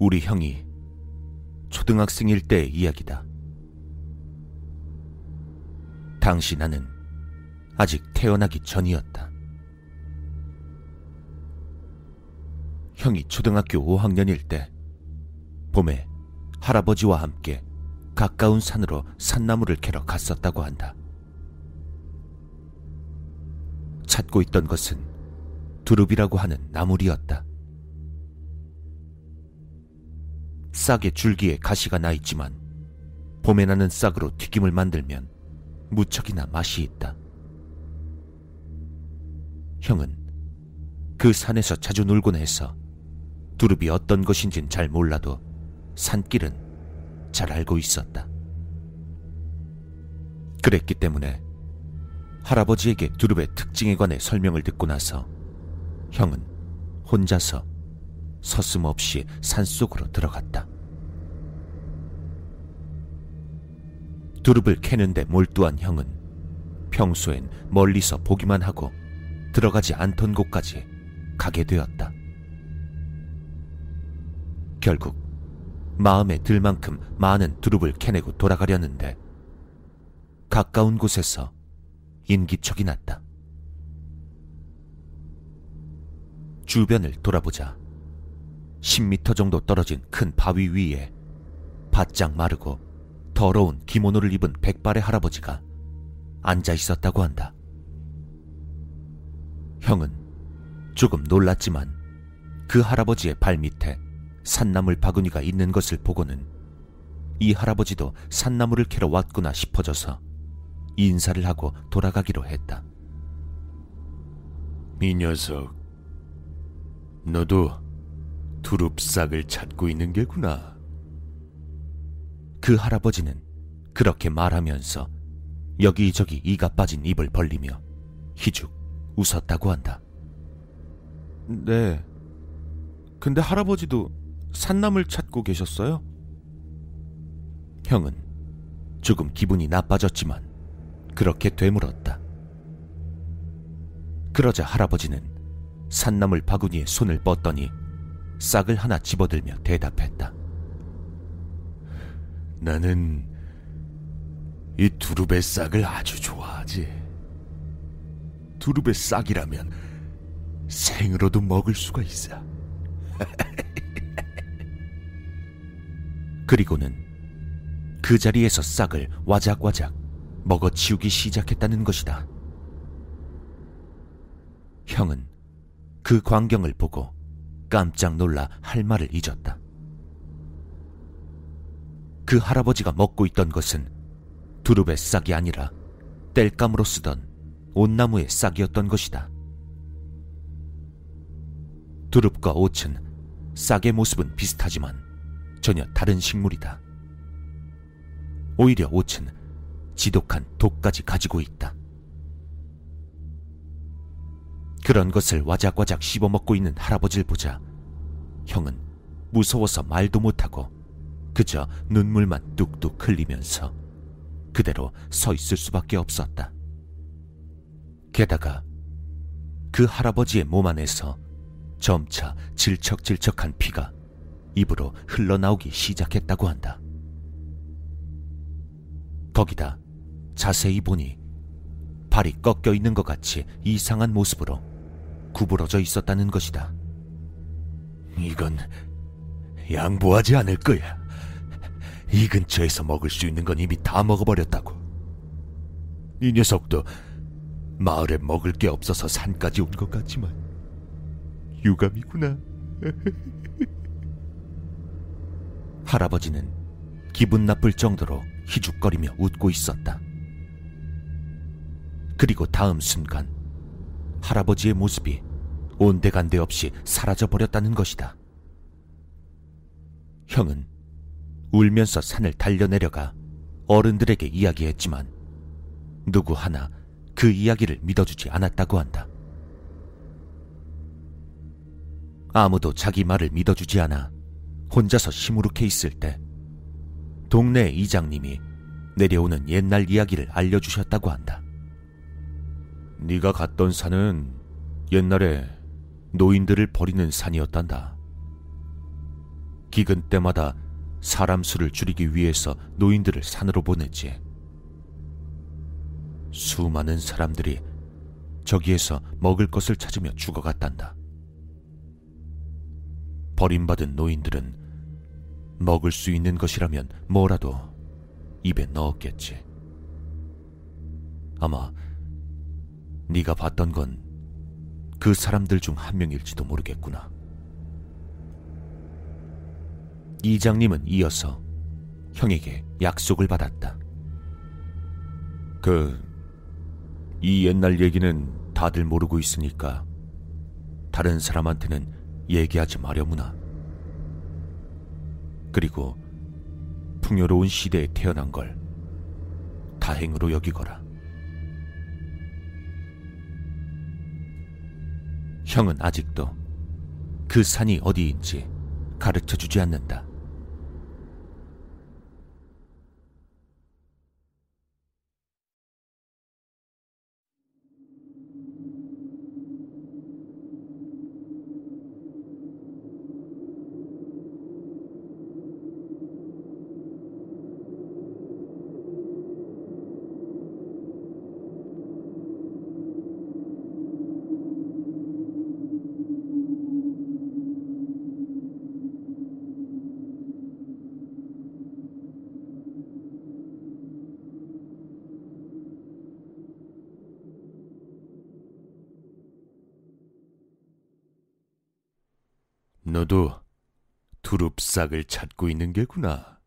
우리 형이 초등학생일 때의 이야기다. 당시 나는 아직 태어나기 전이었다. 형이 초등학교 5학년일 때 봄에 할아버지와 함께 가까운 산으로 산나무를 캐러 갔었다고 한다. 찾고 있던 것은 두릅이라고 하는 나물이었다. 싹의 줄기에 가시가 나 있지만 봄에 나는 싹으로 튀김을 만들면 무척이나 맛이 있다. 형은 그 산에서 자주 놀곤 해서 두릅이 어떤 것인진 잘 몰라도 산길은 잘 알고 있었다. 그랬기 때문에 할아버지에게 두릅의 특징에 관해 설명을 듣고 나서 형은 혼자서 서슴없이 산속으로 들어갔다. 두릅을 캐는데 몰두한 형은 평소엔 멀리서 보기만 하고 들어가지 않던 곳까지 가게 되었다. 결국 마음에 들 만큼 많은 두릅을 캐내고 돌아가려는데 가까운 곳에서 인기척이 났다. 주변을 돌아보자 10미터 정도 떨어진 큰 바위 위에 바짝 마르고 더러운 기모노를 입은 백발의 할아버지가 앉아 있었다고 한다. 형은 조금 놀랐지만 그 할아버지의 발 밑에 산나물 바구니가 있는 것을 보고는 이 할아버지도 산나물을 캐러 왔구나 싶어져서 인사를 하고 돌아가기로 했다. 이 녀석, 너도 두릅싹을 찾고 있는 게구나. 그 할아버지는 그렇게 말하면서 여기저기 이가 빠진 입을 벌리며 희죽 웃었다고 한다. 네. 근데 할아버지도 산남을 찾고 계셨어요? 형은 조금 기분이 나빠졌지만 그렇게 되물었다. 그러자 할아버지는 산나물 바구니에 손을 뻗더니 싹을 하나 집어들며 대답했다. 나는 이 두릅의 싹을 아주 좋아하지. 두릅의 싹이라면 생으로도 먹을 수가 있어. 그리고는 그 자리에서 싹을 와작와작 먹어치우기 시작했다는 것이다. 형은 그 광경을 보고 깜짝 놀라 할 말을 잊었다. 그 할아버지가 먹고 있던 것은 두릅의 싹이 아니라 땔감으로 쓰던 온나무의 싹이었던 것이다. 두릅과 옷은 싹의 모습은 비슷하지만 전혀 다른 식물이다. 오히려 옷은 지독한 독까지 가지고 있다. 그런 것을 와작와작 씹어먹고 있는 할아버지를 보자 형은 무서워서 말도 못하고 그저 눈물만 뚝뚝 흘리면서 그대로 서 있을 수밖에 없었다. 게다가 그 할아버지의 몸 안에서 점차 질척질척한 피가 입으로 흘러나오기 시작했다고 한다. 거기다 자세히 보니 발이 꺾여 있는 것 같이 이상한 모습으로 구부러져 있었다는 것이다. 이건 양보하지 않을 거야. 이 근처에서 먹을 수 있는 건 이미 다 먹어버렸다고. 이 녀석도 마을에 먹을 게 없어서 산까지 온 것 같지만 유감이구나. 할아버지는 기분 나쁠 정도로 희죽거리며 웃고 있었다. 그리고 다음 순간 할아버지의 모습이 온데간데 없이 사라져 버렸다는 것이다. 형은 울면서 산을 달려내려가 어른들에게 이야기했지만 누구 하나 그 이야기를 믿어주지 않았다고 한다. 아무도 자기 말을 믿어주지 않아 혼자서 시무룩해 있을 때 동네 이장님이 내려오는 옛날 이야기를 알려주셨다고 한다. 네가 갔던 산은 옛날에 노인들을 버리는 산이었단다. 기근 때마다 사람 수를 줄이기 위해서 노인들을 산으로 보냈지. 수많은 사람들이 저기에서 먹을 것을 찾으며 죽어갔단다. 버림받은 노인들은 먹을 수 있는 것이라면 뭐라도 입에 넣었겠지. 아마 네가 봤던 건 그 사람들 중 한 명일지도 모르겠구나. 이장님은 이어서 형에게 약속을 받았다. 그, 이 옛날 얘기는 다들 모르고 있으니까 다른 사람한테는 얘기하지 마려무나. 그리고 풍요로운 시대에 태어난 걸 다행으로 여기거라. 형은 아직도 그 산이 어디인지 가르쳐 주지 않는다. 너도 두릅싹을 찾고 있는 게구나.